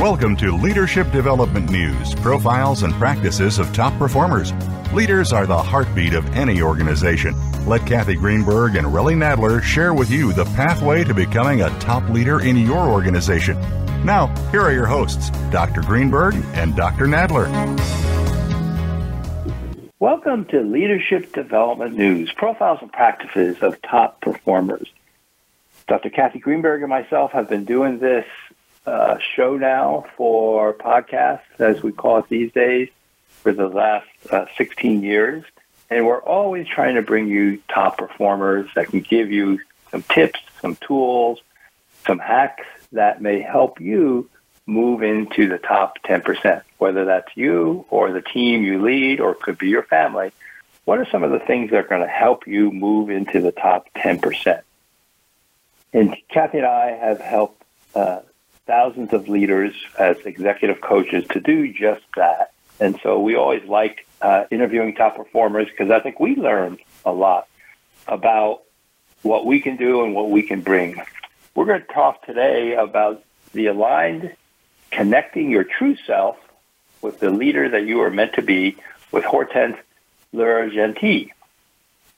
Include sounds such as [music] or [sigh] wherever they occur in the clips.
Welcome to Leadership Development News profiles and practices of top performers. Leaders are the heartbeat of any organization. Let Kathy Greenberg and Relly Nadler share with you the pathway to becoming a top leader in your organization. Now, here are your hosts, Dr. Greenberg and Dr. Nadler. Welcome to Leadership Development News profiles and practices of top performers. Dr. Kathy Greenberg and myself have been doing this uh, show now for podcasts, as we call it these days, for the last uh, 16 years. And we're always trying to bring you top performers that can give you some tips, some tools, some hacks that may help you move into the top 10%, whether that's you or the team you lead or could be your family. What are some of the things that are going to help you move into the top 10%? And Kathy and I have helped uh, thousands of leaders as executive coaches to do just that. And so we always like uh, interviewing top performers because I think we learn a lot about what we can do and what we can bring. We're going to talk today about the aligned connecting your true self with the leader that you are meant to be with Hortense Le Gentil.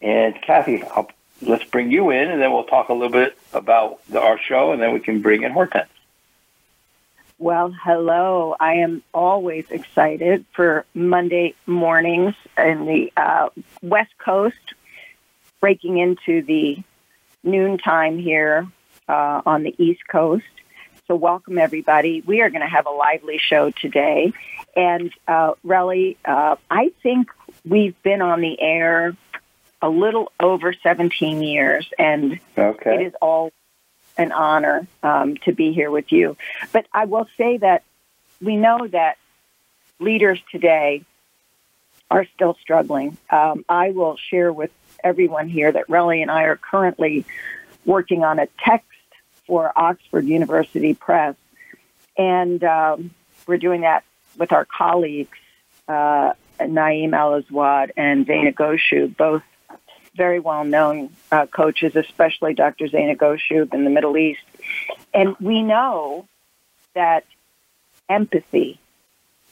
And Kathy, I'll let's bring you in, and then we'll talk a little bit about the, our show, and then we can bring in Hortense. Well, hello. I am always excited for Monday mornings in the uh, West Coast, breaking into the noontime here uh, on the East Coast. So, welcome everybody. We are going to have a lively show today. And, uh, Relly, uh, I think we've been on the air a little over 17 years, and okay. it is all an honor um, to be here with you. But I will say that we know that leaders today are still struggling. Um, I will share with everyone here that Relly and I are currently working on a text for Oxford University Press, and um, we're doing that with our colleagues, uh, Naeem Al Aswad and Zaina Ghoshub, both very well known uh, coaches, especially Dr. Zaina Ghoshub in the Middle East. And we know that empathy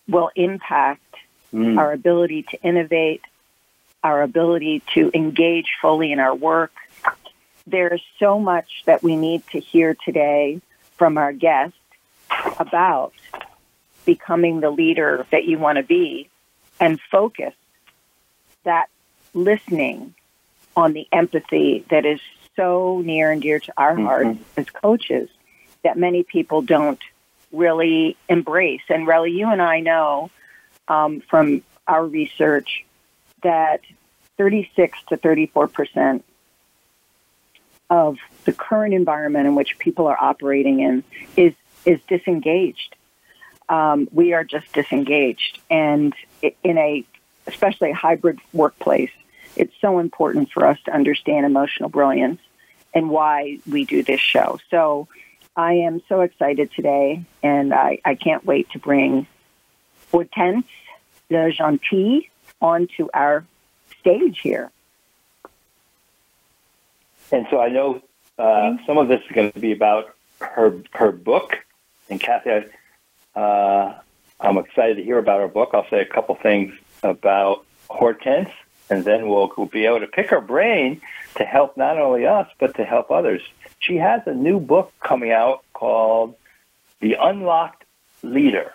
will impact mm. our ability to innovate, our ability to engage fully in our work. There's so much that we need to hear today from our guest about becoming the leader that you want to be and focus that listening on the empathy that is so near and dear to our mm-hmm. hearts as coaches that many people don't really embrace. And really, you and I know um, from our research that 36 to 34 percent of the current environment in which people are operating in is is disengaged. Um, we are just disengaged, and in a especially a hybrid workplace, it's so important for us to understand emotional brilliance and why we do this show. So I am so excited today, and I, I can't wait to bring Hortense Le Gentil onto our stage here. And so I know uh, some of this is going to be about her her book. And Kathy, I, uh, I'm excited to hear about her book. I'll say a couple things about Hortense and then we'll, we'll be able to pick her brain to help not only us, but to help others. She has a new book coming out called The Unlocked Leader.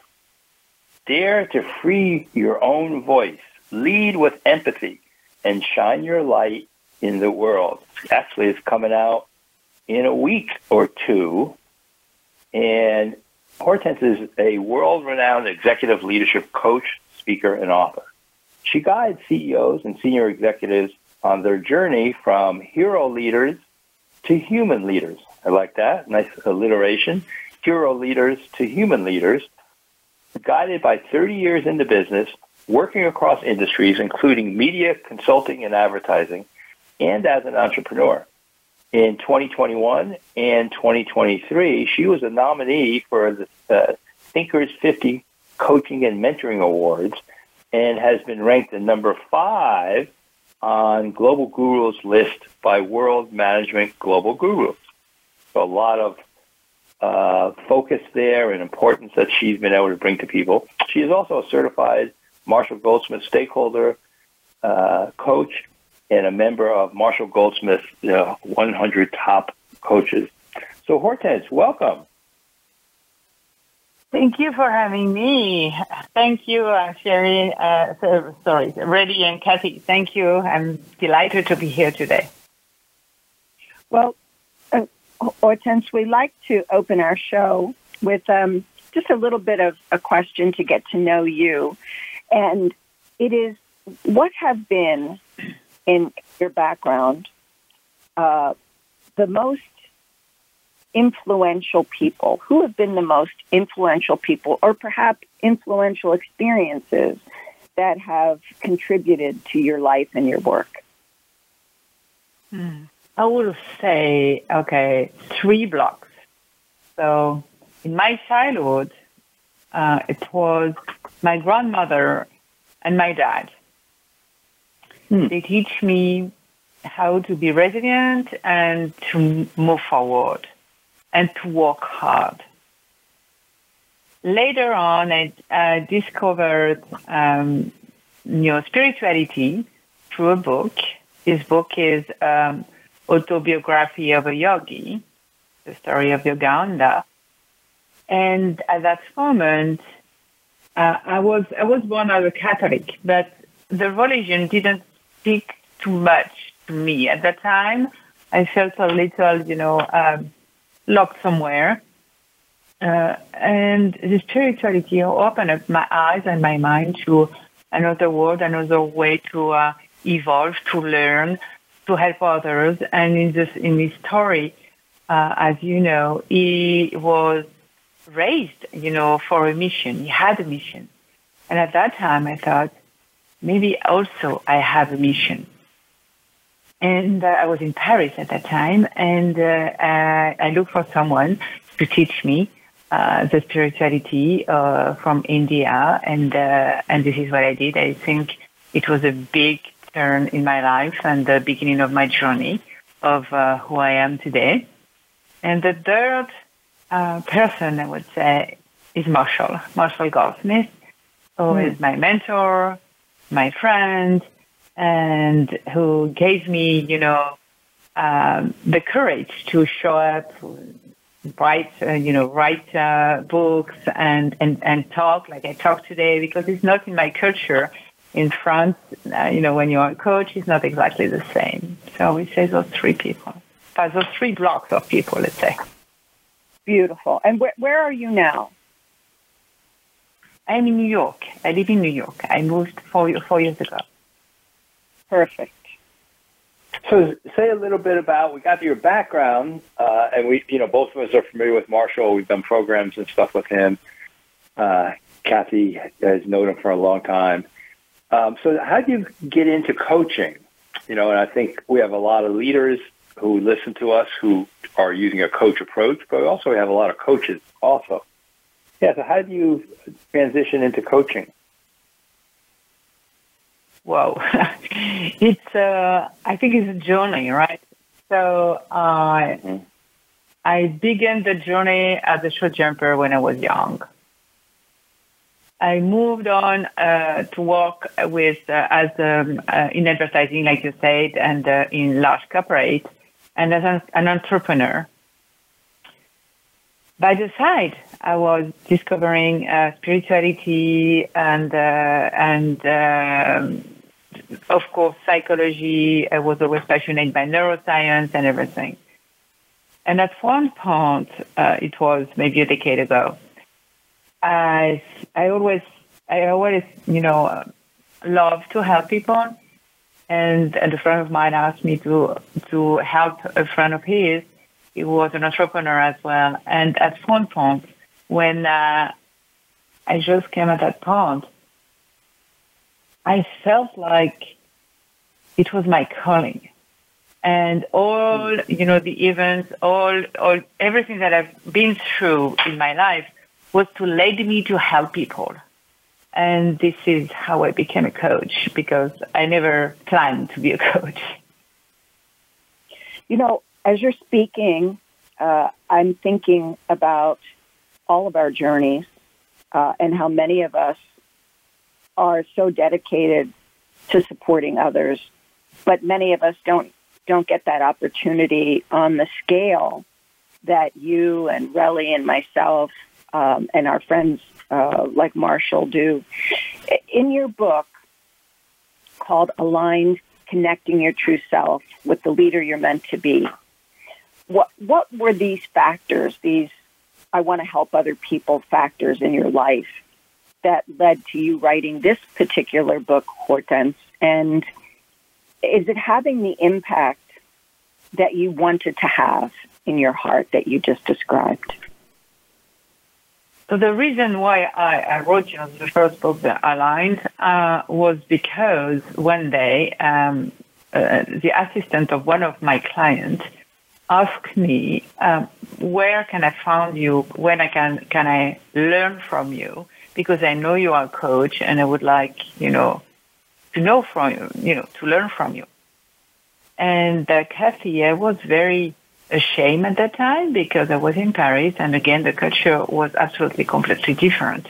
Dare to free your own voice, lead with empathy, and shine your light in the world. Actually, it's coming out in a week or two. And Hortense is a world renowned executive leadership coach, speaker, and author. She guides CEOs and senior executives on their journey from hero leaders to human leaders. I like that. Nice alliteration. Hero leaders to human leaders, guided by 30 years in the business, working across industries, including media, consulting, and advertising, and as an entrepreneur. In 2021 and 2023, she was a nominee for the uh, Thinkers 50 Coaching and Mentoring Awards and has been ranked the number five on Global Gurus list by World Management Global Gurus. So a lot of uh, focus there and importance that she's been able to bring to people. She is also a certified Marshall Goldsmith stakeholder uh, coach and a member of Marshall Goldsmith's uh, 100 top coaches. So Hortense, welcome. Thank you for having me. Thank you, uh, Sherry. Uh, so, sorry, Reddy and Kathy. Thank you. I'm delighted to be here today. Well, uh, Hortense, we like to open our show with um, just a little bit of a question to get to know you. And it is what have been in your background uh, the most influential people? Who have been the most influential people, or perhaps influential experiences that have contributed to your life and your work? Hmm. I would say, okay, three blocks. So in my childhood, uh, it was my grandmother and my dad. Hmm. They teach me how to be resilient and to move forward and to work hard. Later on, I discovered um, you know, spirituality through a book. This book is um, Autobiography of a Yogi, the story of Yogananda. And at that moment, uh, I was I was born as a Catholic, but the religion didn't speak too much to me at that time. I felt a little, you know, um, locked somewhere. Uh, and the spirituality opened up my eyes and my mind to another world, another way to uh, evolve, to learn, to help others. And in this in this story, uh, as you know, he was raised, you know, for a mission. He had a mission, and at that time, I thought maybe also I have a mission. And uh, I was in Paris at that time, and uh, uh, I looked for someone to teach me uh, the spirituality uh, from India, and uh, and this is what I did. I think it was a big turn in my life and the beginning of my journey of who I am today. And the third person, I would say, is Marshall, Marshall Goldsmith, who mm. is my mentor, my friend, and who gave me, you know, um, the courage to show up, write, uh, you know, write uh, books and, and, and talk like I talk today because it's not in my culture. In France, uh, you know, when you're a coach, it's not exactly the same. So we say those three people, uh, those three blocks of people, let's say. Beautiful. And where, where are you now? I'm in New York. I live in New York. I moved four, four years ago. Perfect. So, say a little bit about. We got your background, uh, and we, you know, both of us are familiar with Marshall. We've done programs and stuff with him. Uh, Kathy has known him for a long time. Um, so, how do you get into coaching? You know, and I think we have a lot of leaders who listen to us who are using a coach approach, but also we have a lot of coaches also. Yeah. So, how do you transition into coaching? Wow, [laughs] it's uh, I think it's a journey, right? So uh. I began the journey as a short jumper when I was young. I moved on uh, to work with uh, as um, uh, in advertising, like you said, and uh, in large corporate, and as an, an, entrepreneur. By the side, I was discovering uh, spirituality and and um, of course, psychology. I was always passionate by neuroscience and everything. And at one point, uh, it was maybe a decade ago. I I always I always you know love to help people, and and a friend of mine asked me to to help a friend of his. He was an entrepreneur as well, and at one point when uh, I just came at that point, I felt like it was my calling. And all, you know, the events, all, all, everything that I've been through in my life was to lead me to help people. And this is how I became a coach because I never planned to be a [laughs] coach. You know, as you're speaking, uh, I'm thinking about all of our journeys uh, and how many of us are so dedicated to supporting others, but many of us don't don't get that opportunity on the scale that you and Relly and myself um, and our friends uh, like Marshall do. In your book called Aligned Connecting Your True Self with the Leader You're Meant to Be, what, what were these factors, these I want to help other people factors in your life that led to you writing this particular book, Hortense? And is it having the impact that you wanted to have in your heart that you just described? So the reason why I, I wrote you know, the first book, The Aligned, uh, was because one day um, uh, the assistant of one of my clients asked me, um, "Where can I find you? When I can can I learn from you? Because I know you are a coach, and I would like you know to know from you, you know, to learn from you." And uh, Kathy, I was very ashamed at that time because I was in Paris, and again, the culture was absolutely completely different,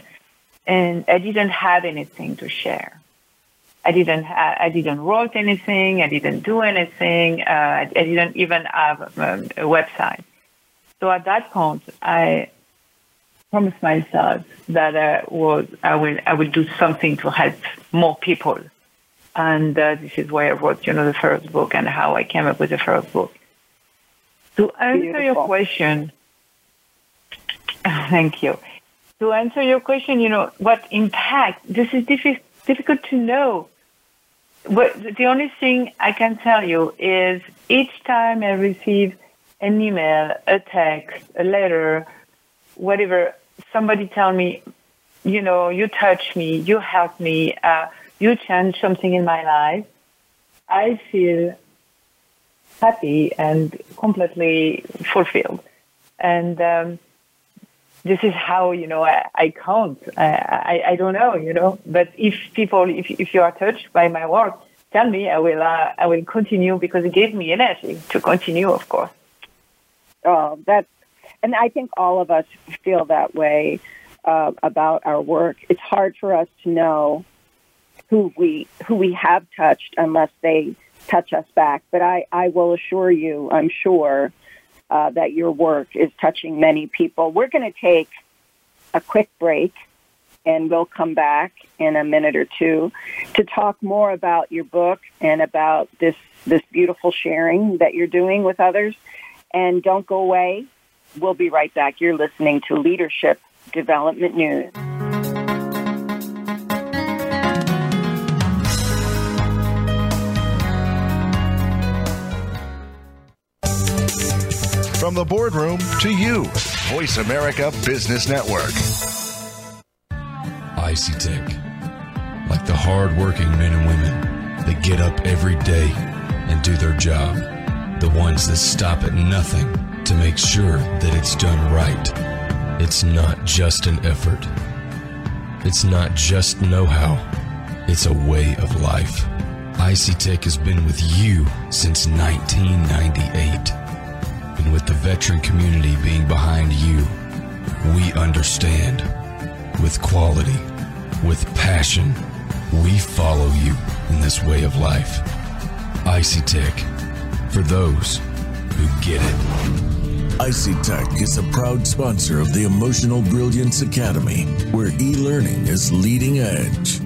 and I didn't have anything to share. I didn't I didn't write anything. I didn't do anything. Uh, I, I didn't even have um, a website. So at that point, I promised myself that I was I will I will do something to help more people, and uh, this is why I wrote you know the first book and how I came up with the first book. To answer Beautiful. your question, [laughs] thank you. To answer your question, you know what impact this is diffi- difficult to know but the only thing I can tell you is each time I receive an email, a text, a letter, whatever, somebody tell me, you know, you touch me, you help me, uh, you change something in my life, I feel happy and completely fulfilled. And um, this is how you know I, I count. I, I, I don't know, you know. But if people, if if you are touched by my work, tell me. I will uh, I will continue because it gave me energy to continue, of course. Oh, that's and I think all of us feel that way uh, about our work. It's hard for us to know who we who we have touched unless they touch us back. But I, I will assure you, I'm sure uh, that your work is touching many people. We're going to take a quick break and we'll come back in a minute or two to talk more about your book and about this this beautiful sharing that you're doing with others. And don't go away. We'll be right back. You're listening to Leadership Development News. From the boardroom to you, Voice America Business Network. ICTech, Like the hard-working men and women that get up every day and do their job. The ones that stop at nothing to make sure that it's done right. It's not just an effort. It's not just know-how. It's a way of life. ICTech has been with you since 1998 and with the veteran community being behind you, we understand. With quality, with passion, we follow you in this way of life. ICTech, for those who get it. ICTech is a proud sponsor of the Emotional Brilliance Academy, where e learning is leading edge.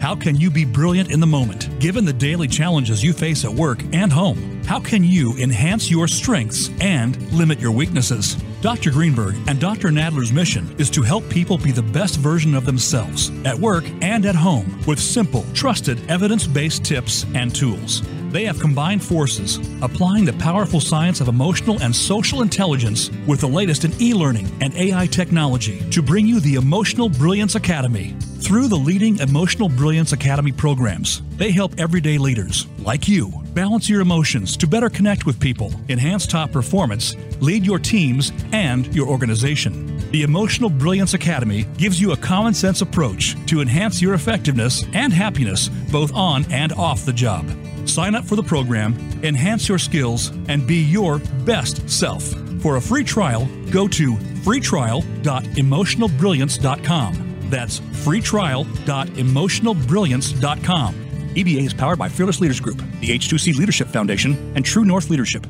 How can you be brilliant in the moment, given the daily challenges you face at work and home? How can you enhance your strengths and limit your weaknesses? Dr. Greenberg and Dr. Nadler's mission is to help people be the best version of themselves at work and at home with simple, trusted, evidence based tips and tools. They have combined forces, applying the powerful science of emotional and social intelligence with the latest in e learning and AI technology to bring you the Emotional Brilliance Academy. Through the leading Emotional Brilliance Academy programs, they help everyday leaders, like you, balance your emotions to better connect with people, enhance top performance, lead your teams and your organization. The Emotional Brilliance Academy gives you a common sense approach to enhance your effectiveness and happiness both on and off the job. Sign up for the program, enhance your skills, and be your best self. For a free trial, go to freetrial.emotionalbrilliance.com. That's freetrial.emotionalbrilliance.com. EBA is powered by Fearless Leaders Group, the H2C Leadership Foundation, and True North Leadership.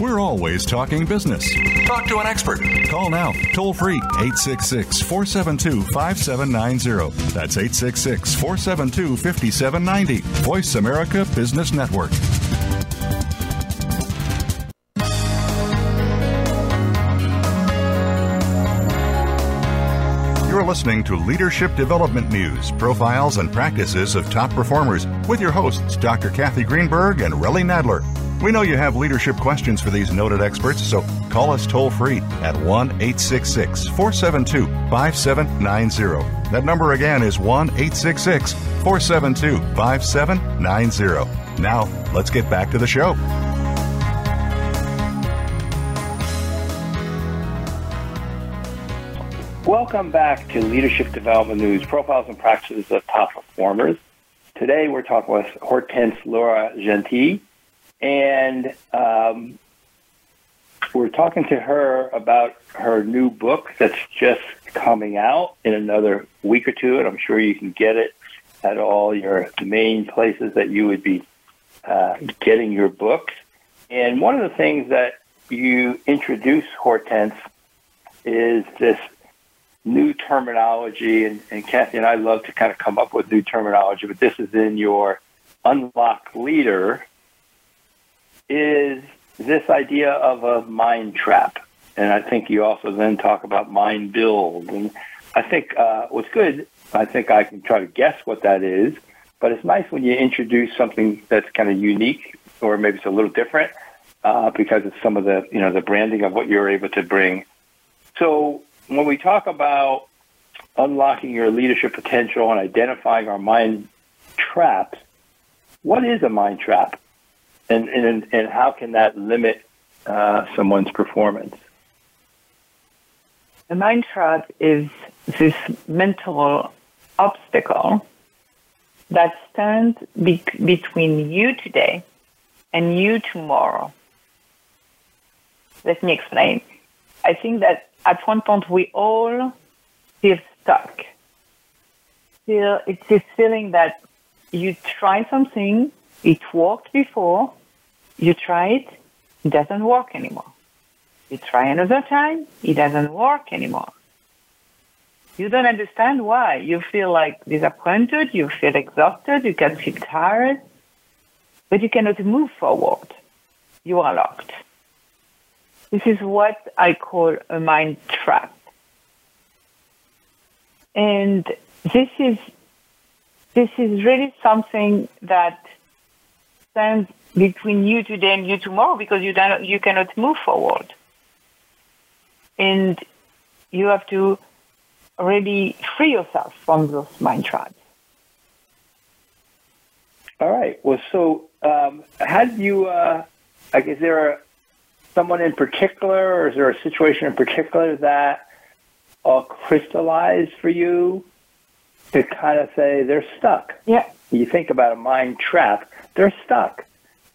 We're always talking business. Talk to an expert. Call now, toll free, 866 472 5790. That's 866 472 5790. Voice America Business Network. You're listening to Leadership Development News, profiles and practices of top performers with your hosts, Dr. Kathy Greenberg and Relly Nadler. We know you have leadership questions for these noted experts, so call us toll free at 1 866 472 5790. That number again is 1 866 472 5790. Now, let's get back to the show. Welcome back to Leadership Development News, profiles and practices of top performers. Today we're talking with Hortense Le Gentil, and um, we're talking to her about her new book that's just coming out in another week or two, and I'm sure you can get it at all your main places that you would be uh, getting your books. And one of the things that you introduce, Hortense, is this new terminology, and, and Kathy and I love to kind of come up with new terminology, but this is in your Unlock Leader, is this idea of a mind trap. And I think you also then talk about mind build. And I think uh, what's good, I think I can try to guess what that is, but it's nice when you introduce something that's kind of unique or maybe it's a little different uh, because it's some of the, you know, the branding of what you're able to bring. So when we talk about unlocking your leadership potential and identifying our mind traps, what is a mind trap? And, and, and how can that limit uh, someone's performance? The mind trap is this mental obstacle that stands be- between you today and you tomorrow. Let me explain. I think that at one point we all feel stuck. Feel it's this feeling that you try something, it worked before, you try it, it doesn't work anymore. You try another time, it doesn't work anymore. You don't understand why. You feel like disappointed, you feel exhausted, you can feel tired, but you cannot move forward. You are locked. This is what I call a mind trap. And this is this is really something that stands between you today and you tomorrow because you don't, you cannot move forward. And you have to really free yourself from those mind traps. All right. Well, so um, how do you, uh, like, is there a, someone in particular or is there a situation in particular that all crystallized for you to kind of say they're stuck? Yeah. You think about a mind trap, they're stuck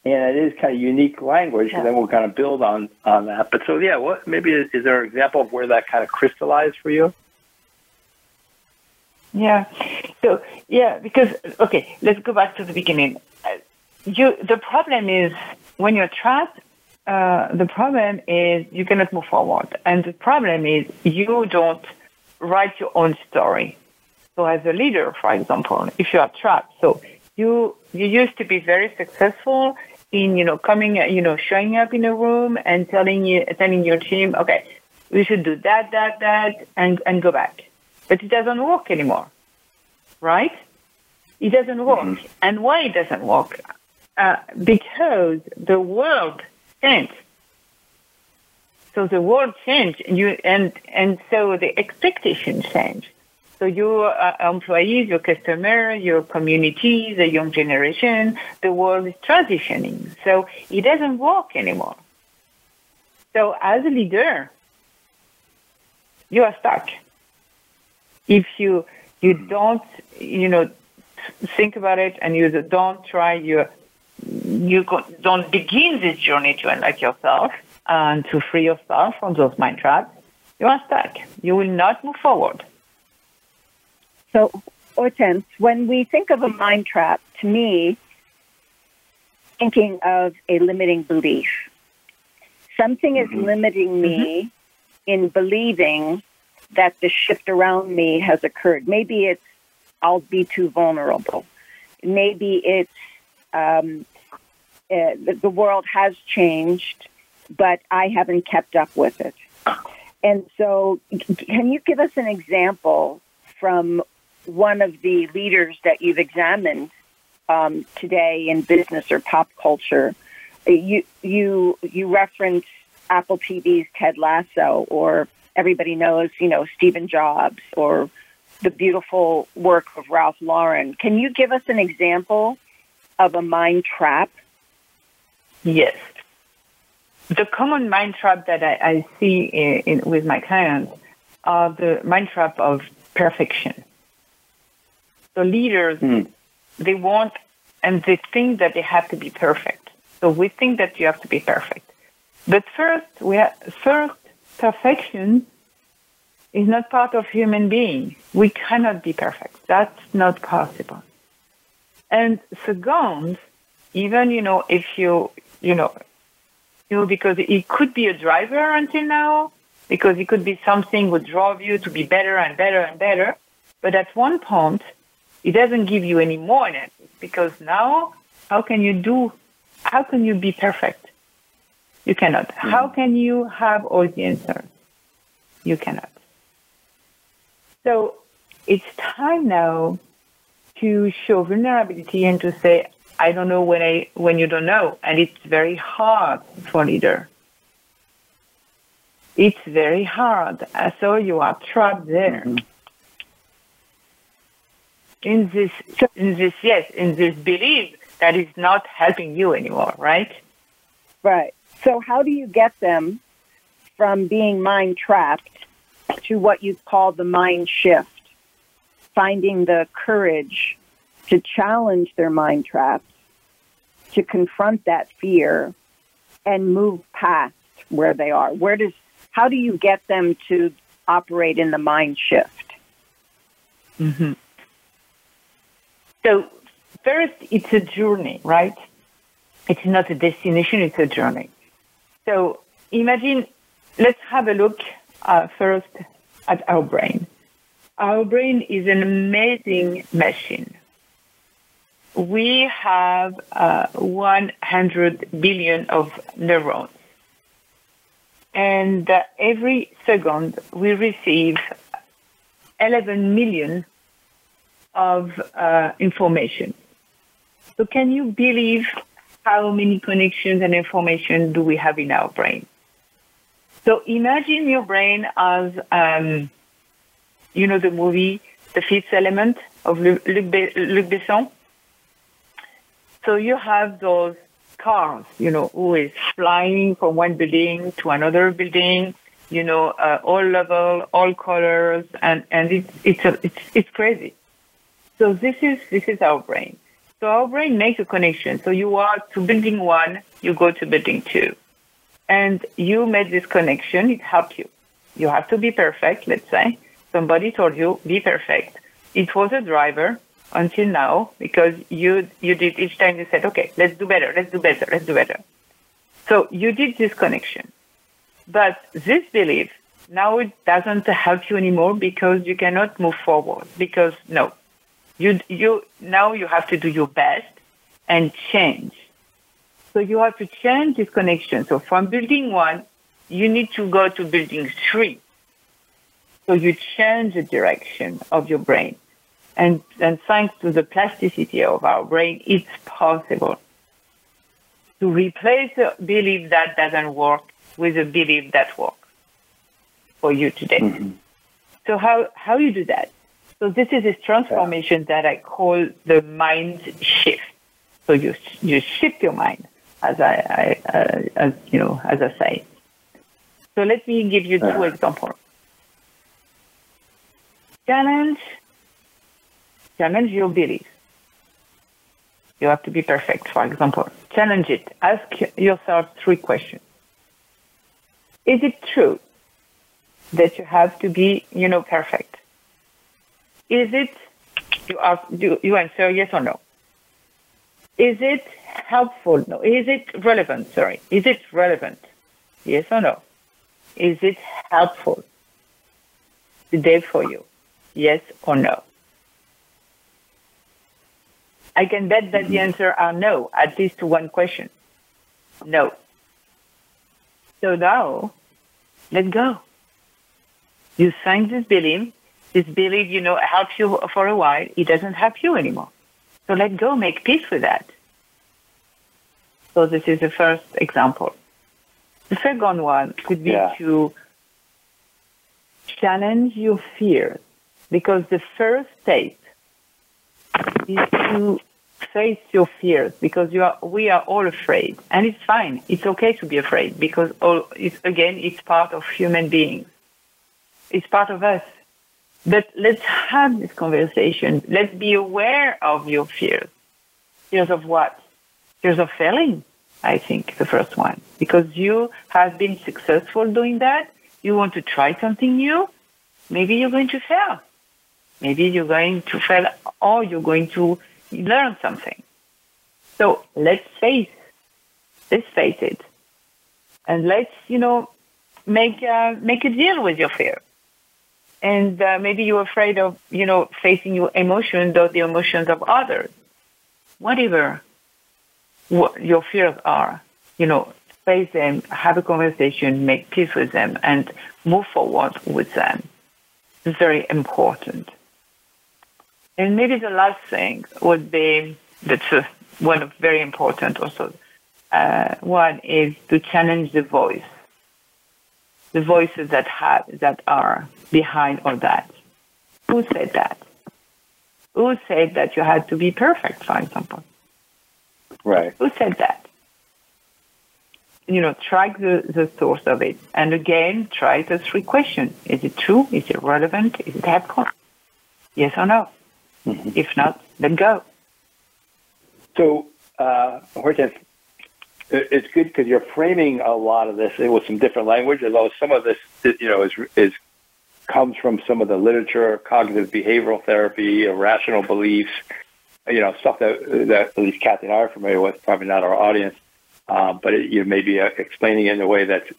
and it is kind of unique language, Yeah. and then we'll kind of build on on that. But so yeah, what maybe is, is there an example of where that kind of crystallized for you? Yeah. So yeah, because okay, let's go back to the beginning. Uh, You the problem is when you're trapped. Uh, the problem is you cannot move forward, and the problem is you don't write your own story. So as a leader, for example, if you are trapped, so you you used to be very successful in you know coming you know showing up in a room and telling you telling your team, okay, we should do that that that and and go back, but it doesn't work anymore, right? It doesn't work, and why it doesn't work? Uh, because the world changed. So the world changed, and you and and so the expectations change. So your uh, employees, your customers, your communities, the young generation, the world is transitioning. So it doesn't work anymore. So as a leader, you are stuck. If you you don't, you know, think about it and you don't try your you don't begin this journey to unlock yourself and to free yourself from those mind traps, you are stuck. You will not move forward. So, Hortense, when we think of a mind trap, to me, thinking of a limiting belief. Something is mm-hmm. limiting me mm-hmm. in believing that the shift around me has occurred. Maybe it's I'll be too vulnerable. Maybe it's um, uh, the world has changed, but I haven't kept up with it. And so, can you give us an example from one of the leaders that you've examined um, today in business or pop culture? You you you reference Apple TV's Ted Lasso, or everybody knows, you know, Stephen Jobs, or the beautiful work of Ralph Lauren. Can you give us an example of a mind trap? Yes. The common mind trap that I, I see in, in, with my clients are the mind trap of perfection. The leaders, mm. they want and they think that they have to be perfect. So we think that you have to be perfect. But first, we have, first perfection is not part of human being. We cannot be perfect. That's not possible. And second, even, you know, if you, you know, you know, because it could be a driver until now, because it could be something would drive you to be better and better and better. But at one point, it doesn't give you any more energy because now, how can you do, how can you be perfect? You cannot. Mm-hmm. How can you have all the answers? You cannot. So it's time now to show vulnerability and to say, I don't know when I when you don't know, and it's very hard for leader. It's very hard, so you are trapped there. Mm-hmm. In this, in this, yes, in this belief that is not helping you anymore, right? Right. So, how do you get them from being mind trapped to what you call the mind shift, finding the courage to challenge their mind traps, to confront that fear, and move past where they are. Where does how do you get them to operate in the mind shift? Mm-hmm. So first, it's a journey, right? It's not a destination; it's a journey. So imagine, let's have a look uh, first at our brain. Our brain is an amazing machine. We have uh, 100 billion of neurons. And uh, every second we receive 11 million of uh, information. So can you believe how many connections and information do we have in our brain? So imagine your brain as, um, you know, the movie The Fifth Element of Luc, Luc Besson. So you have those cars, you know, who is flying from one building to another building, you know, uh, all level, all colors, and and it's it's a, it's it's crazy. So this is this is our brain. So our brain makes a connection. So you are to building one, you go to building two and you made this connection, it helped you. You have to be perfect, let's say. Somebody told you, be perfect. It was a driver until now because you, you did each time you said, okay, let's do better, let's do better, let's do better. So you did this connection. But this belief, now it doesn't help you anymore because you cannot move forward because no, you, you, now you have to do your best and change so you have to change this connection. So from building one, you need to go to building three. So you change the direction of your brain. And, and thanks to the plasticity of our brain, it's possible to replace a belief that doesn't work with a belief that works for you today. Mm-hmm. So how, how you do that? So this is this transformation that I call the mind shift. So you, you shift your mind as I, I uh, as you know, as I say. So let me give you two examples. Challenge, challenge your beliefs. You have to be perfect, for example. Challenge it. Ask yourself three questions. Is it true that you have to be, you know, perfect? Is it, you, ask, you answer yes or no? Is it helpful? No. Is it relevant? Sorry. Is it relevant? Yes or no? Is it helpful today for you? Yes or no? I can bet that the answer are no, at least to one question. No. So now, let go. You signed this belief. This belief, you know, helps you for a while. It doesn't help you anymore. So let go, make peace with that. So this is the first example. The second one could be Yeah. to challenge your fears because the first step is to face your fears because you are, we are all afraid and it's fine. It's okay to be afraid because all, it's, again, it's part of human beings. It's part of us. But let's have this conversation. Let's be aware of your fears. Fears of what? Fears of failing, I think, the first one. Because you have been successful doing that. You want to try something new. Maybe you're going to fail. Maybe you're going to fail or you're going to learn something. So let's face, let's face it. And let's, you know, make, uh, make a deal with your fear and uh, maybe you're afraid of you know facing your emotions or the emotions of others. Whatever what your fears are you know face them have a conversation make peace with them and move forward with them. It's very important. And maybe the last thing would be that's one of very important also uh, one is to challenge the voice the voices that have that are behind all that. Who said that? Who said that you had to be perfect, for example? Right. Who said that? You know, track the, the source of it. And again, try the three questions. Is it true? Is it relevant? Is it helpful? Yes or no? If not, then go. So, uh, Hortense, it's good because you're framing a lot of this with some different language, although some of this, you know, is is comes from some of the literature, cognitive behavioral therapy, irrational beliefs, you know, stuff that that at least Kathy and I are familiar with. Probably not our audience, um, but it, you may be uh, explaining it in a way that's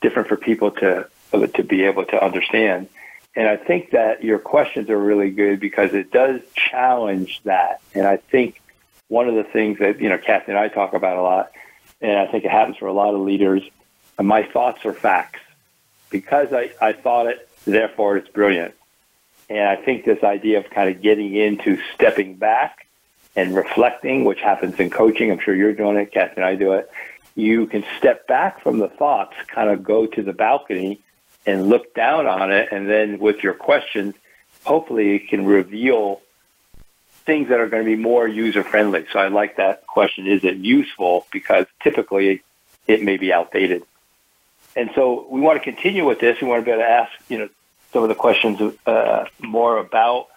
different for people to to be able to understand. And I think that your questions are really good because it does challenge that. And I think one of the things that, you know, Kathy and I talk about a lot, and I think it happens for a lot of leaders, my thoughts are facts. Because I, I thought it, therefore it's brilliant. And I think this idea of kind of getting into stepping back and reflecting, which happens in coaching, I'm sure you're doing it, Kathy and I do it. You can step back from the thoughts, kind of go to the balcony and look down on it, and then with your questions, hopefully it can reveal things that are going to be more user friendly. So I like that question. Is it useful? Because typically it may be outdated. And so we want to continue with this. We want to be able to ask, you know, some of the questions uh, more about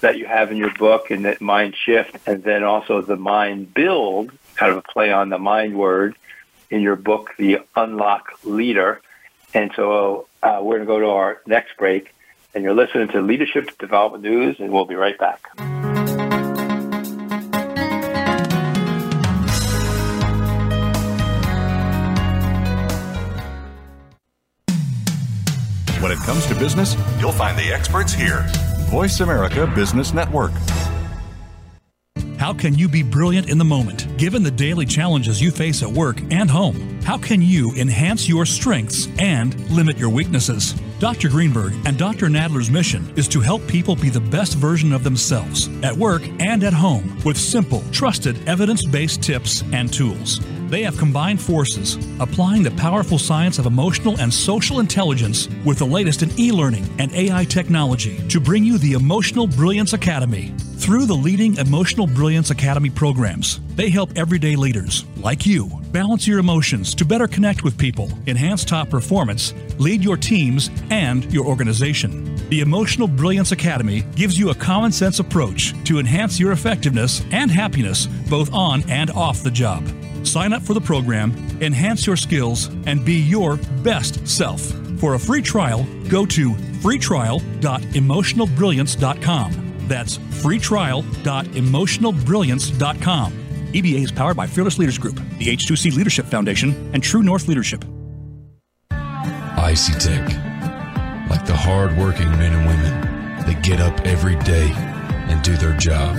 that you have in your book and that mind shift, and then also the mind build, kind of a play on the mind word in your book, The Unlock Leader. And so uh, we're going to go to our next break, and you're listening to Leadership Development News, and we'll be right back. When it comes to business, you'll find the experts here. Voice America Business Network. How can you be brilliant in the moment, given the daily challenges you face at work and home? How can you enhance your strengths and limit your weaknesses? Dr. Greenberg and Dr. Nadler's mission is to help people be the best version of themselves at work and at home with simple, trusted, evidence based tips and tools. They have combined forces, applying the powerful science of emotional and social intelligence with the latest in e learning and AI technology to bring you the Emotional Brilliance Academy. Through the leading Emotional Brilliance Academy programs, they help everyday leaders, like you, balance your emotions to better connect with people, enhance top performance, lead your teams, and your organization. The Emotional Brilliance Academy gives you a common sense approach to enhance your effectiveness and happiness both on and off the job. Sign up for the program, enhance your skills, and be your best self. For a free trial, go to freetrial.emotionalbrilliance.com. That's freetrial.emotionalbrilliance.com. EBA is powered by Fearless Leaders Group, the H2C Leadership Foundation, and True North Leadership. ICTech. Like the hard-working men and women that get up every day and do their job.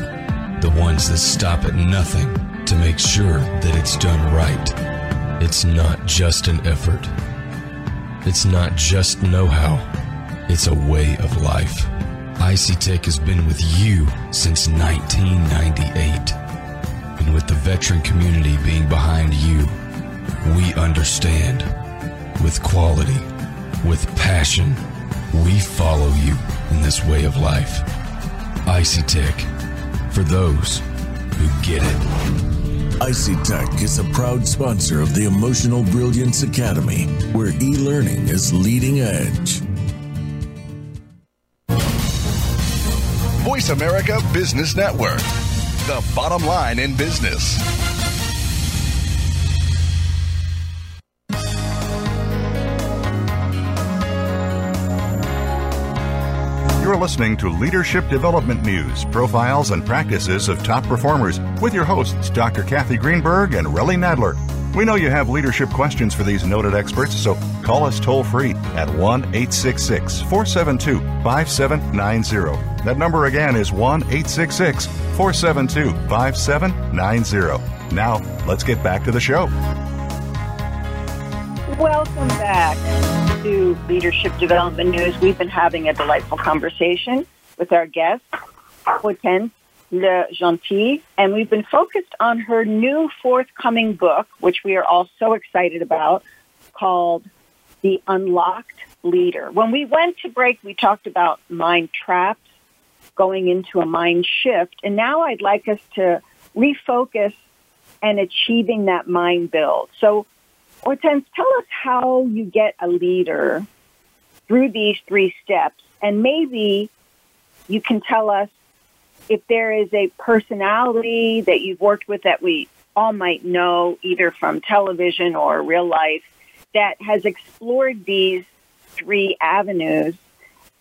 The ones that stop at nothing to make sure that it's done right. It's not just an effort. It's not just know-how. It's a way of life. ICTech has been with you since 1998. And with the veteran community being behind you, we understand. With quality, with passion, we follow you in this way of life. ICTech, for those who get it. ICTech is a proud sponsor of the Emotional Brilliance Academy, where e learning is leading edge. Voice America Business Network, the bottom line in business. You're listening to Leadership Development News, profiles and practices of top performers with your hosts, Dr. Kathy Greenberg and Relly Nadler. We know you have leadership questions for these noted experts, so call us toll free at 1 866 472 5790. That number again is 1 866 472 5790. Now, let's get back to the show. Welcome back to Leadership Development News. We've been having a delightful conversation with our guest, Hortense Le Gentil, and we've been focused on her new forthcoming book, which we are all so excited about, called The Unlocked Leader. When we went to break, we talked about mind traps, going into a mind shift, and now I'd like us to refocus and achieving that mind build. So, Hortense, tell us how you get a leader through these three steps, and maybe you can tell us if there is a personality that you've worked with that we all might know, either from television or real life, that has explored these three avenues.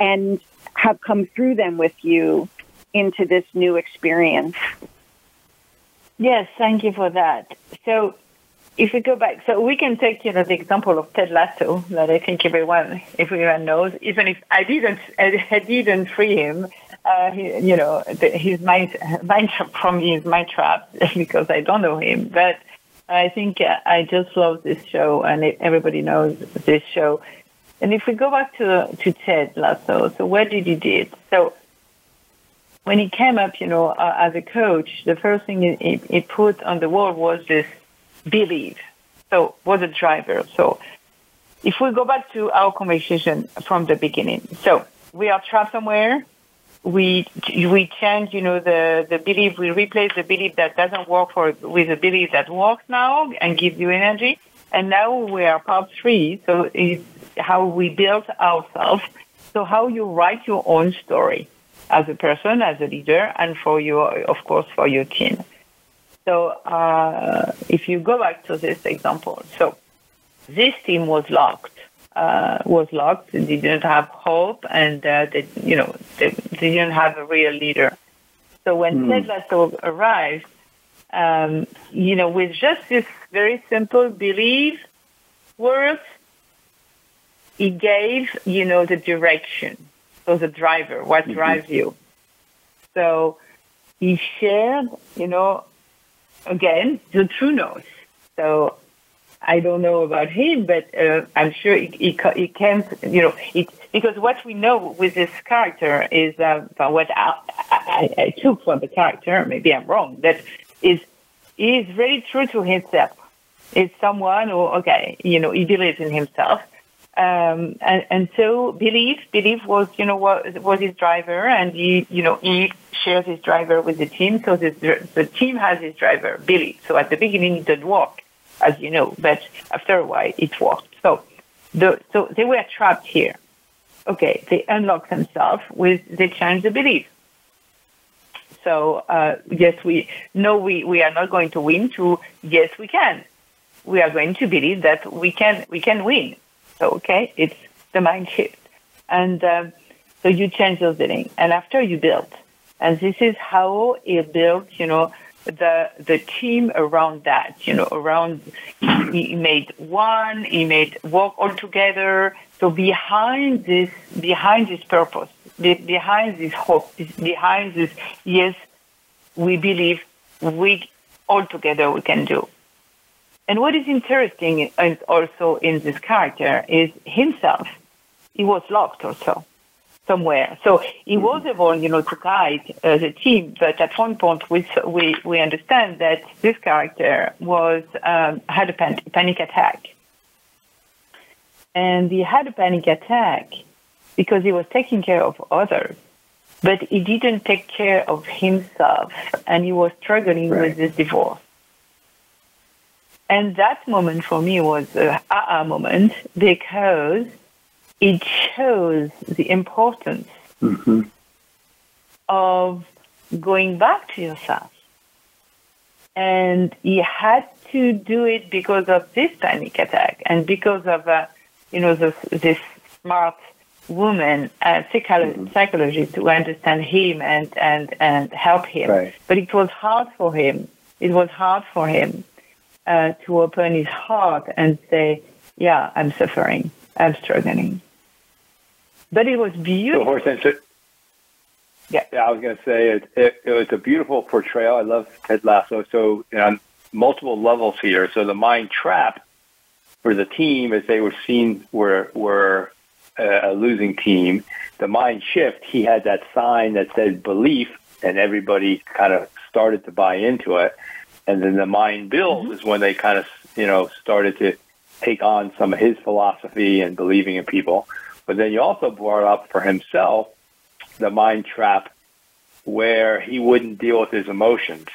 And have come through them with you into this new experience. Yes, thank you for that. So if we go back, so we can take you know the example of Ted Lasso that I think everyone everyone knows. Even if I didn't I, didn't free him, uh, he, you know the, his mind mind [laughs] from his mind trap [laughs] because I don't know him. But I think I just love this show, and everybody knows this show. And if we go back to to Ted Lasso, so what did he did? So when he came up, you know, uh, as a coach, the first thing he, he put on the wall was this believe. So was a driver. So if we go back to our conversation from the beginning, so we are trapped somewhere. We we change, you know, the the belief. We replace the belief that doesn't work for with a belief that works now and gives you energy. And now we are part three. So it's how we build ourselves. So how you write your own story as a person, as a leader, and for your, of course, for your team. So uh, if you go back to this example, so this team was locked, uh, was locked. They didn't have hope, and uh, they, you know, they, they, didn't have a real leader. So when mm. Ted arrived, um, you know, with just this very simple belief words, he gave, you know, the direction. So the driver, what mm-hmm. drives you. So he shared, you know, again, the true north. So I don't know about him, but uh, I'm sure he, he, he can, you know, it, because what we know with this character is, uh, what I, I, I, took from the character, maybe I'm wrong, that is, he is very true to himself. It's someone who, okay, you know, he believes in himself. Um, and, and so belief, belief was, you know, was, was his driver and he, you know, he shares his driver with the team. So the, the team has his driver, belief. So at the beginning it didn't work, as you know, but after a while it worked. So the, so they were trapped here. Okay. They unlock themselves with, they change the belief. So, uh, yes, we know we, we are not going to win to yes, we can. We are going to believe that we can, we can win. Okay, it's the mind shift. And um, so you change those things. And after you build, and this is how he built, you know, the the team around that, you know, around he made one, he made work all together. So behind this, behind this purpose, behind this hope, behind this, yes, we believe we all together we can do. And what is interesting also in this character is himself. He was locked also somewhere. So he mm-hmm. was able, you know, to guide uh, the team. But at one point, we we we understand that this character was um, had a pan- panic attack, and he had a panic attack because he was taking care of others, but he didn't take care of himself, and he was struggling right. with this divorce. And that moment for me was a aha moment because it shows the importance mm-hmm. of going back to yourself. And he had to do it because of this panic attack and because of, uh, you know, this, this smart woman, uh, psycholo- mm-hmm. psychologist who understand him and, and, and help him. Right. But it was hard for him. It was hard for him uh, to open his heart and say, yeah, I'm suffering, I'm struggling. But it was beautiful. Yeah. yeah, I was going to say it, it, it, was a beautiful portrayal. I love Ted Lasso. So you know, on multiple levels here. So the mind trap for the team, as they were seen, were were a losing team. The mind shift, he had that sign that said belief, and everybody kind of started to buy into it and then the mind build mm-hmm. is when they kind of you know started to take on some of his philosophy and believing in people. But then you also brought up for himself the mind trap where he wouldn't deal with his emotions.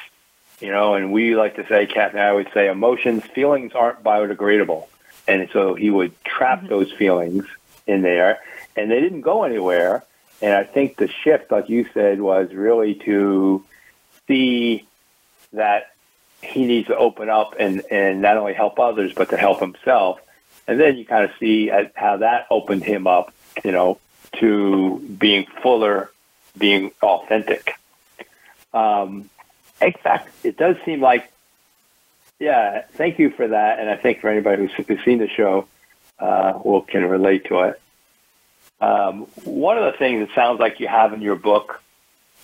You know, and we like to say, Kath and I would say, emotions, feelings aren't biodegradable. And so he would trap mm-hmm. those feelings in there, and they didn't go anywhere. And I think the shift, like you said, was really to see that he needs to open up and, and not only help others, but to help himself. And then you kind of see how that opened him up, you know, to being fuller, being authentic. Um, exactly. It does seem like, yeah, thank you for that. And I think for anybody who's, who's seen the show, uh, will can relate to it. Um, one of the things it sounds like you have in your book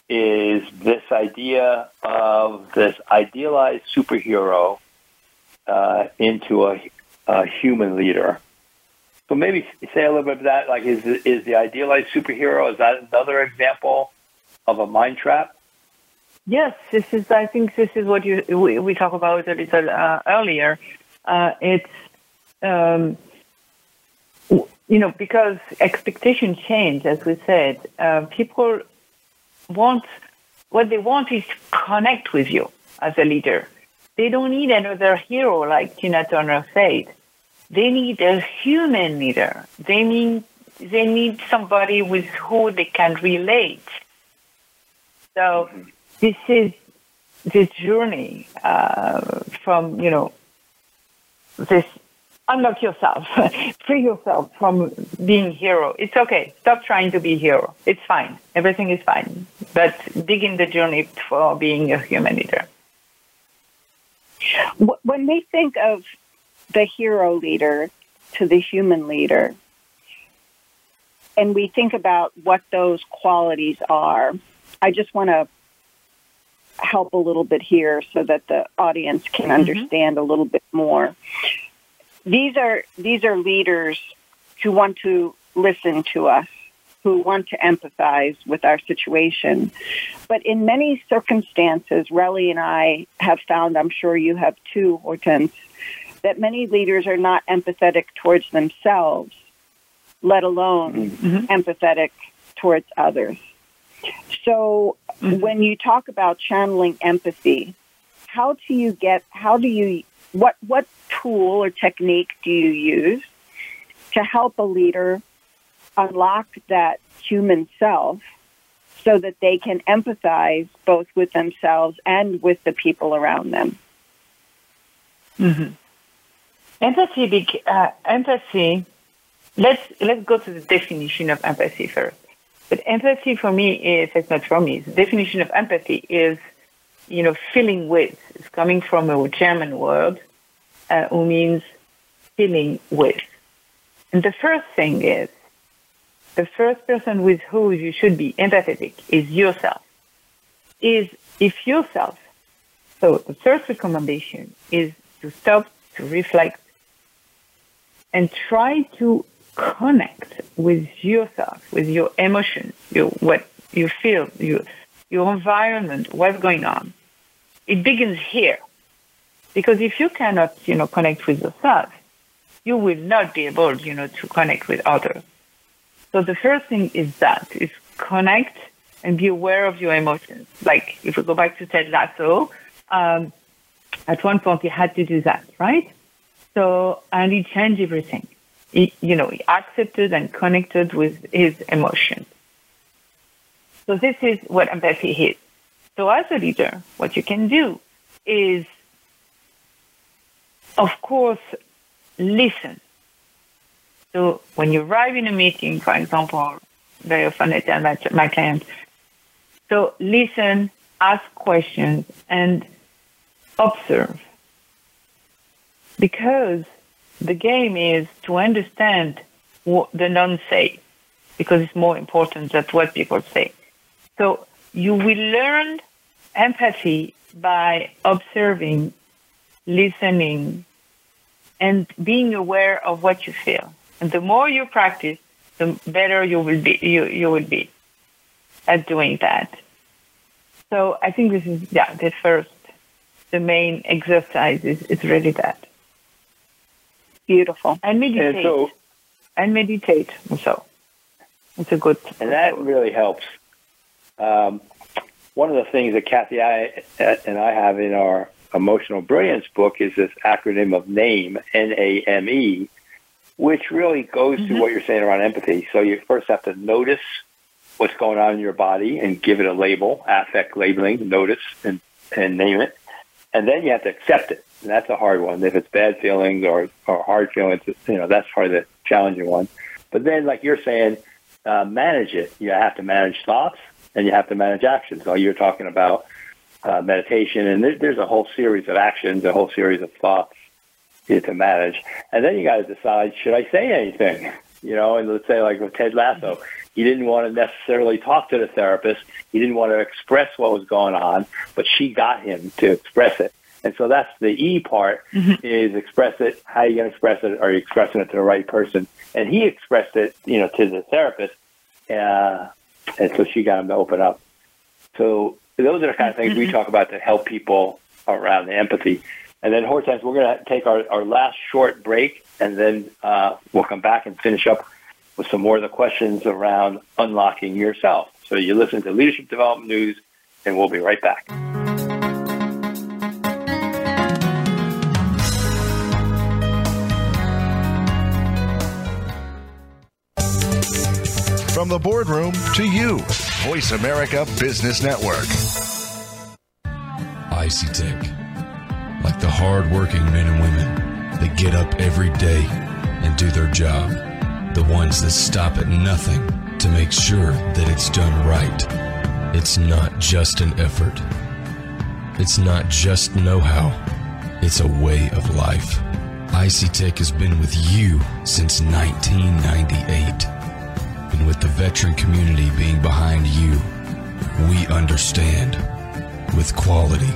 is this idea of this idealized superhero uh, into a, a, human leader. So maybe say a little bit of that. Like, is is the idealized superhero? Is that another example of a mind trap? Yes, this is. I think this is what you we, we talked about a little uh, earlier. Uh, it's um, you know because expectations change, as we said. Uh, people want what they want is to connect with you as a leader. They don't need another hero like Tina Turner said. They need a human leader. They need they need somebody with who they can relate. So this is this journey uh, from you know this unlock yourself, [laughs] free yourself from being hero. It's okay. Stop trying to be hero. It's fine. Everything is fine. But begin the journey for being a human leader. When we think of the hero leader to the human leader, and we think about what those qualities are, I just want to help a little bit here so that the audience can mm-hmm. understand a little bit more these are these are leaders who want to listen to us, who want to empathize with our situation. But in many circumstances, Relly and I have found, I'm sure you have too, Hortense, that many leaders are not empathetic towards themselves, let alone Mhm. empathetic towards others. So Mhm. when you talk about channeling empathy, how do you get how do you what what tool or technique do you use to help a leader unlock that human self so that they can empathize both with themselves and with the people around them? hmm Empathy, uh, empathy. Let's let's go to the definition of empathy first. But empathy for me is it's not for me. The definition of empathy is, you know, feeling with. It's coming from a German word, uh, who means feeling with. And the first thing is, the first person with who you should be empathetic is yourself. Is if yourself. So the first recommendation is to stop, to reflect, and try to connect with yourself, with your emotions, your what you feel, your your environment, what's going on. It begins here. Because if you cannot, you know, connect with yourself, you will not be able, you know, to connect with others. So the first thing is that is connect and be aware of your emotions. Like if we go back to Ted Lasso, um, at one point he had to do that, right? So and he changed everything. He, you know, he accepted and connected with his emotions. So this is what empathy is. So as a leader, what you can do is, of course, listen. So when you arrive in a meeting, for example, very often I tell my, my clients, so listen, ask questions, and observe. Because the game is to understand what the non-say, because it's more important than what people say. So you will learn empathy by observing, listening, and being aware of what you feel. And the more you practice, the better you will be. You, you will be at doing that. So I think this is yeah the first, the main exercise is, is really that. Beautiful. And meditate. And so, and meditate. So it's a good. and that really helps. Um, one of the things that Kathy I, and I have in our emotional brilliance book is this acronym of NAME, N-A-M-E, which really goes to what you're saying around empathy. So you first have to notice what's going on in your body and give it a label, affect labeling, notice and, and name it. And then you have to accept it. And that's a hard one. If it's bad feelings or, or hard feelings, you know, that's probably the challenging one. But then, like you're saying, uh, manage it. You have to manage thoughts and you have to manage actions. So you're talking about uh, meditation, and there, there's a whole series of actions, a whole series of thoughts you to manage. And then you got to decide, should I say anything? [laughs] You know, and let's say like with Ted Lasso, he didn't want to necessarily talk to the therapist. He didn't want to express what was going on, but she got him to express it. And so that's the E part is express it. How are you going to express it? Are you expressing it to the right person? And he expressed it, you know, to the therapist. Uh, and so she got him to open up. So those are the kind of things we talk about to help people around the empathy. And then Hortense, we're going to take our, our last short break, and then uh, we'll come back and finish up with some more of the questions around unlocking yourself. So you listen to Leadership Development News, and we'll be right back. From the boardroom to you, Voice America Business Network. ICTech. Like the hard-working men and women that get up every day and do their job. The ones that stop at nothing to make sure that it's done right. It's not just an effort. It's not just know-how. It's a way of life. ICTech has been with you since 1998. And with the veteran community being behind you, we understand. With quality,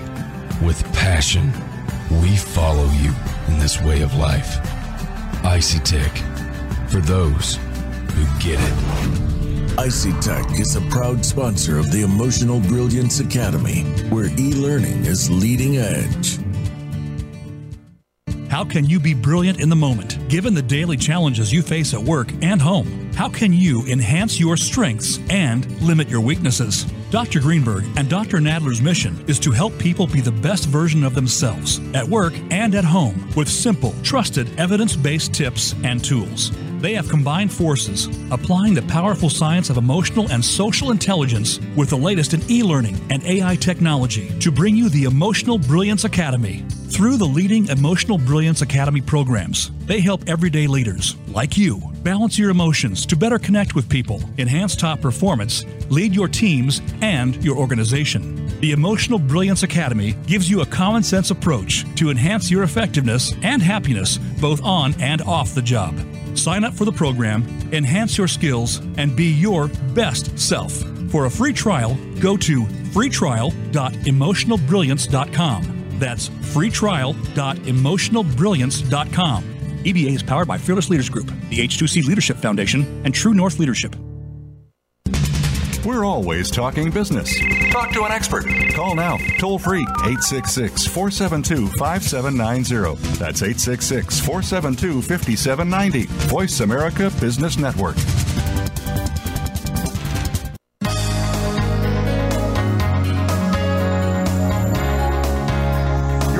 with passion, we follow you in this way of life. ICTech, for those who get it. ICTech is a proud sponsor of the Emotional Brilliance Academy, where e learning is leading edge. How can you be brilliant in the moment, given the daily challenges you face at work and home? How can you enhance your strengths and limit your weaknesses? Dr. Greenberg and Dr. Nadler's mission is to help people be the best version of themselves at work and at home with simple, trusted, evidence based tips and tools. They have combined forces, applying the powerful science of emotional and social intelligence with the latest in e learning and AI technology to bring you the Emotional Brilliance Academy. Through the leading Emotional Brilliance Academy programs, they help everyday leaders, like you, balance your emotions to better connect with people, enhance top performance, lead your teams, and your organization. The Emotional Brilliance Academy gives you a common sense approach to enhance your effectiveness and happiness both on and off the job. Sign up for the program, enhance your skills, and be your best self. For a free trial, go to freetrial.emotionalbrilliance.com. That's freetrial.emotionalbrilliance.com. EBA is powered by Fearless Leaders Group, the H2C Leadership Foundation, and True North Leadership. We're always talking business. Talk to an expert. Call now, toll free, 866 472 5790. That's 866 472 5790. Voice America Business Network.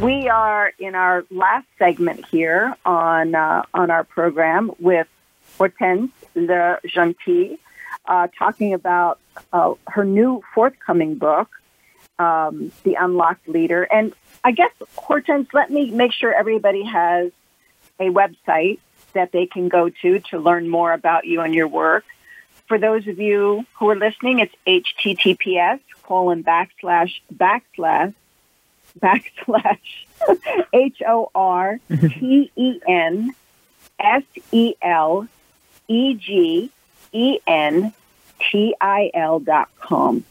We are in our last segment here on uh, on our program with Hortense Le Gentil, uh, talking about uh, her new forthcoming book, um, The Unlocked Leader. And I guess Hortense, let me make sure everybody has a website that they can go to to learn more about you and your work. For those of you who are listening, it's https colon backslash backslash backslash [laughs] H O R T E N S E L E G E N T I L dot com.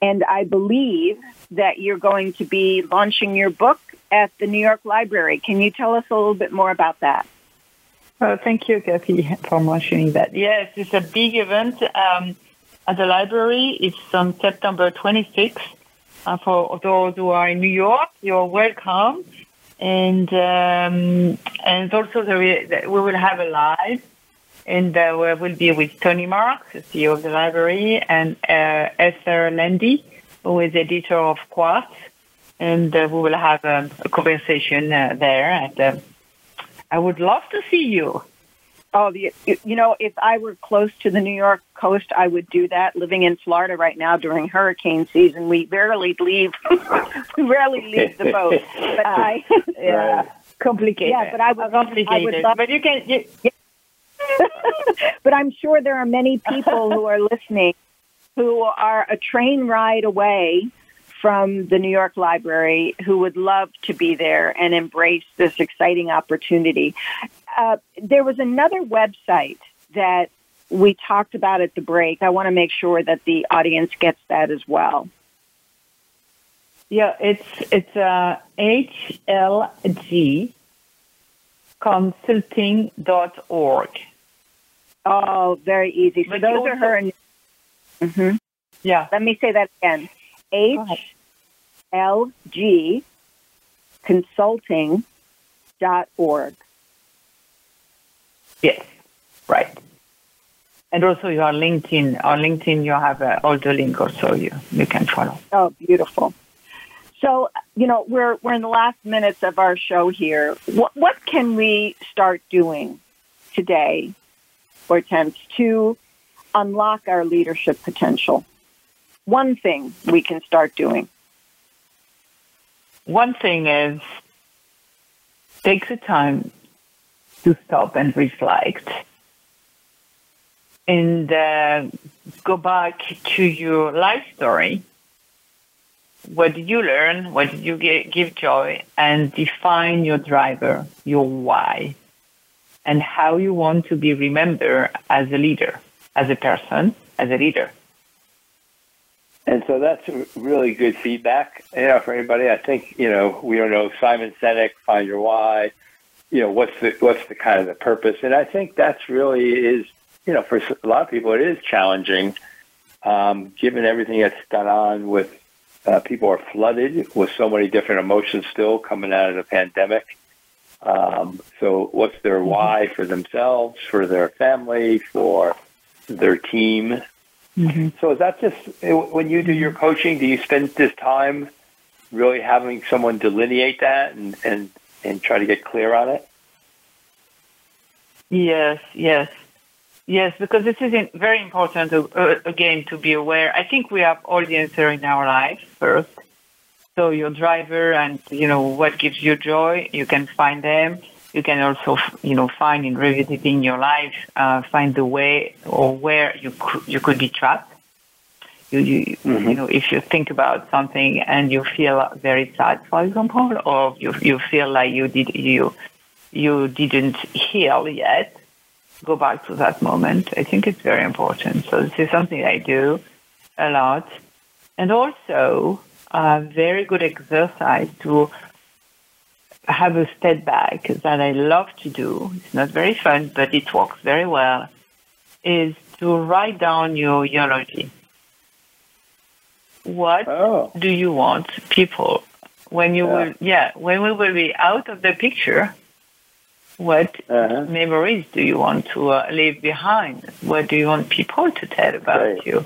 And I believe that you're going to be launching your book at the New York Library. Can you tell us a little bit more about that? Well, thank you, Kathy, for mentioning that. Yes, it's a big event um, at the library. It's on September 26th. Uh, for those who are in New York, you're welcome. And um, and also we will have a live, and uh, we will be with Tony Marx, the CEO of the library, and uh, Esther Landy, who is editor of Quartz, and uh, we will have um, a conversation uh, there. And uh, I would love to see you. Oh, the, you know, if I were close to the New York coast, I would do that. Living in Florida right now during hurricane season, we rarely leave. [laughs] we rarely leave the boat. But [laughs] I, yeah, complicated. Yeah, but I would, complicated. I would love, but you can. You, [laughs] but I'm sure there are many people who are listening who are a train ride away from the New York Library who would love to be there and embrace this exciting opportunity. Uh, there was another website that we talked about at the break. I want to make sure that the audience gets that as well. Yeah, it's it's uh, HLG consulting.org. Oh, very easy. So But those you are her. Mm-hmm. Yeah. Let me say that again. H L G consulting dot org. Yes. Right. And also your LinkedIn. On LinkedIn, you have uh, all the link also you you can follow. Oh, beautiful. So, you know, we're we're in the last minutes of our show here. What what can we start doing today, Hortense, to unlock our leadership potential? One thing we can start doing. One thing is take the time to stop and reflect and uh, go back to your life story what did you learn? What did you get, give joy? And define your driver, your why, and how you want to be remembered as a leader, as a person, as a leader. And so that's really good feedback, you know, for anybody. I think, you know, we don't know Simon Sinek, find your why, you know, what's the, what's the kind of the purpose. And I think that's really is, you know, for a lot of people, it is challenging, um, given everything that's gone on with uh, people are flooded with so many different emotions still coming out of the pandemic. Um, so what's their mm-hmm. why for themselves, for their family, for their team? Mm-hmm. So is that just when you do your coaching? Do you spend this time really having someone delineate that and and and try to get clear on it? Yes, yes, yes. Because this is very important to, uh, again to be aware. I think we have all the answer in our life first. So your driver and you know what gives you joy, you can find them you can also, you know, find in revisiting your life, uh, find the way or where you could, you could be trapped. You, you, mm-hmm. you know, if you think about something and you feel very sad, for example, or you, you feel like you did, you, you didn't heal yet, go back to that moment. I think it's very important. So this is something I do a lot. And also a very good exercise to have a step back that I love to do. It's not very fun, but it works very well. Is to write down your eulogy. What oh. do you want people when you yeah. will? Yeah, when we will be out of the picture. What uh-huh. memories do you want to uh, leave behind? What do you want people to tell about right. you?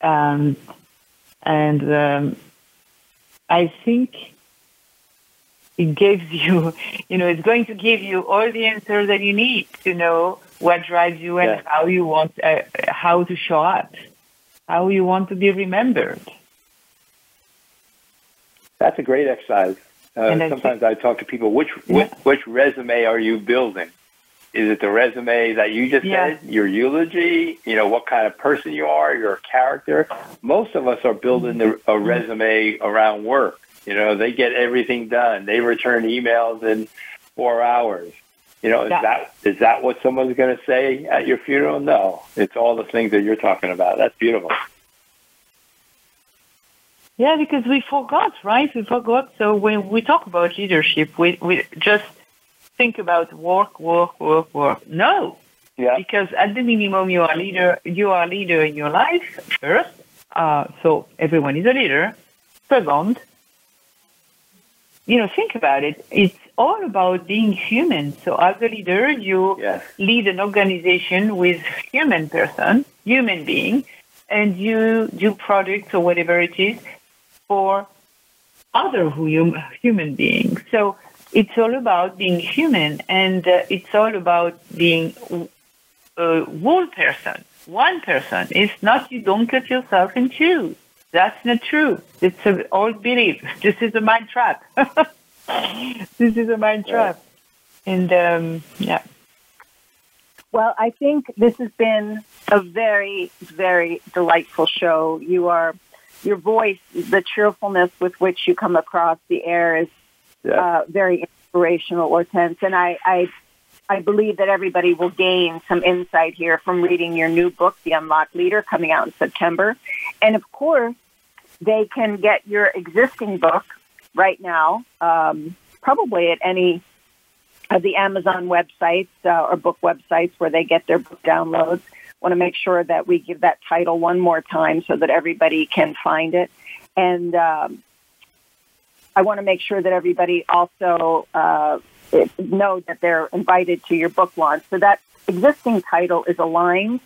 Um, and um, I think it gives you, [laughs] you know, it's going to give you all the answers that you need to know what drives you and yeah. how you want, uh, how to show up, how you want to be remembered. That's a great exercise. Uh, sometimes I talk to people, which, yeah. which, which resume are you building? Is it the resume that you just yeah. said, your eulogy, you know, what kind of person you are, your character? Most of us are building the, a resume around work you know, they get everything done. They return emails in four hours. You know, is yeah. that is that what someone's going to say at your funeral? No, it's all the things that you're talking about. That's beautiful. Yeah, because we forgot, right? We forgot. So when we talk about leadership, we we just think about work, work, work, work. No, yeah. Because at the minimum, you are leader. You are a leader in your life first. Uh, so everyone is a leader. Second, you know, think about it. It's all about being human. So as a leader, you yes. lead an organization with human person, human being, and you do products or whatever it is for other human beings. So it's all about being human, and uh, it's all about being a whole person, one person. It's not you don't cut yourself in two. That's not true. It's an old belief. [laughs] This is a mind trap. [laughs] this is a mind trap. And um, yeah. Well, I think this has been a very, very delightful show. You are, your voice, the cheerfulness with which you come across the air is yeah. uh, very inspirational, Hortense. And I, I, I believe that everybody will gain some insight here from reading your new book, The Unlocked Leader, coming out in September. And of course, they can get your existing book right now, um, probably at any of the Amazon websites uh, or book websites where they get their book downloads. Want to make sure that we give that title one more time so that everybody can find it. And um, I want to make sure that everybody also uh, know that they're invited to your book launch. So that existing title is aligned,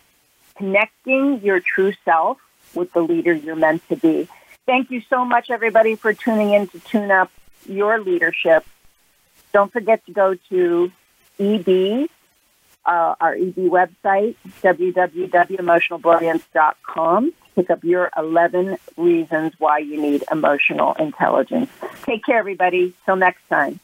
connecting your true self with the leader you're meant to be. Thank you so much, everybody, for tuning in to tune up your leadership. Don't forget to go to EB, uh, our EB website, www.emotionalbrilliance.com. Pick up your 11 reasons why you need emotional intelligence. Take care, everybody. Till next time.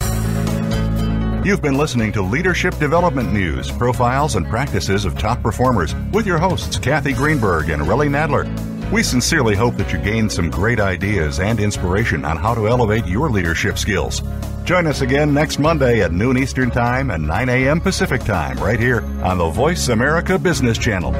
You've been listening to Leadership Development News, profiles and practices of top performers with your hosts, Kathy Greenberg and Relly Nadler. We sincerely hope that you gained some great ideas and inspiration on how to elevate your leadership skills. Join us again next Monday at noon Eastern Time and 9 a.m. Pacific Time right here on the Voice America Business Channel.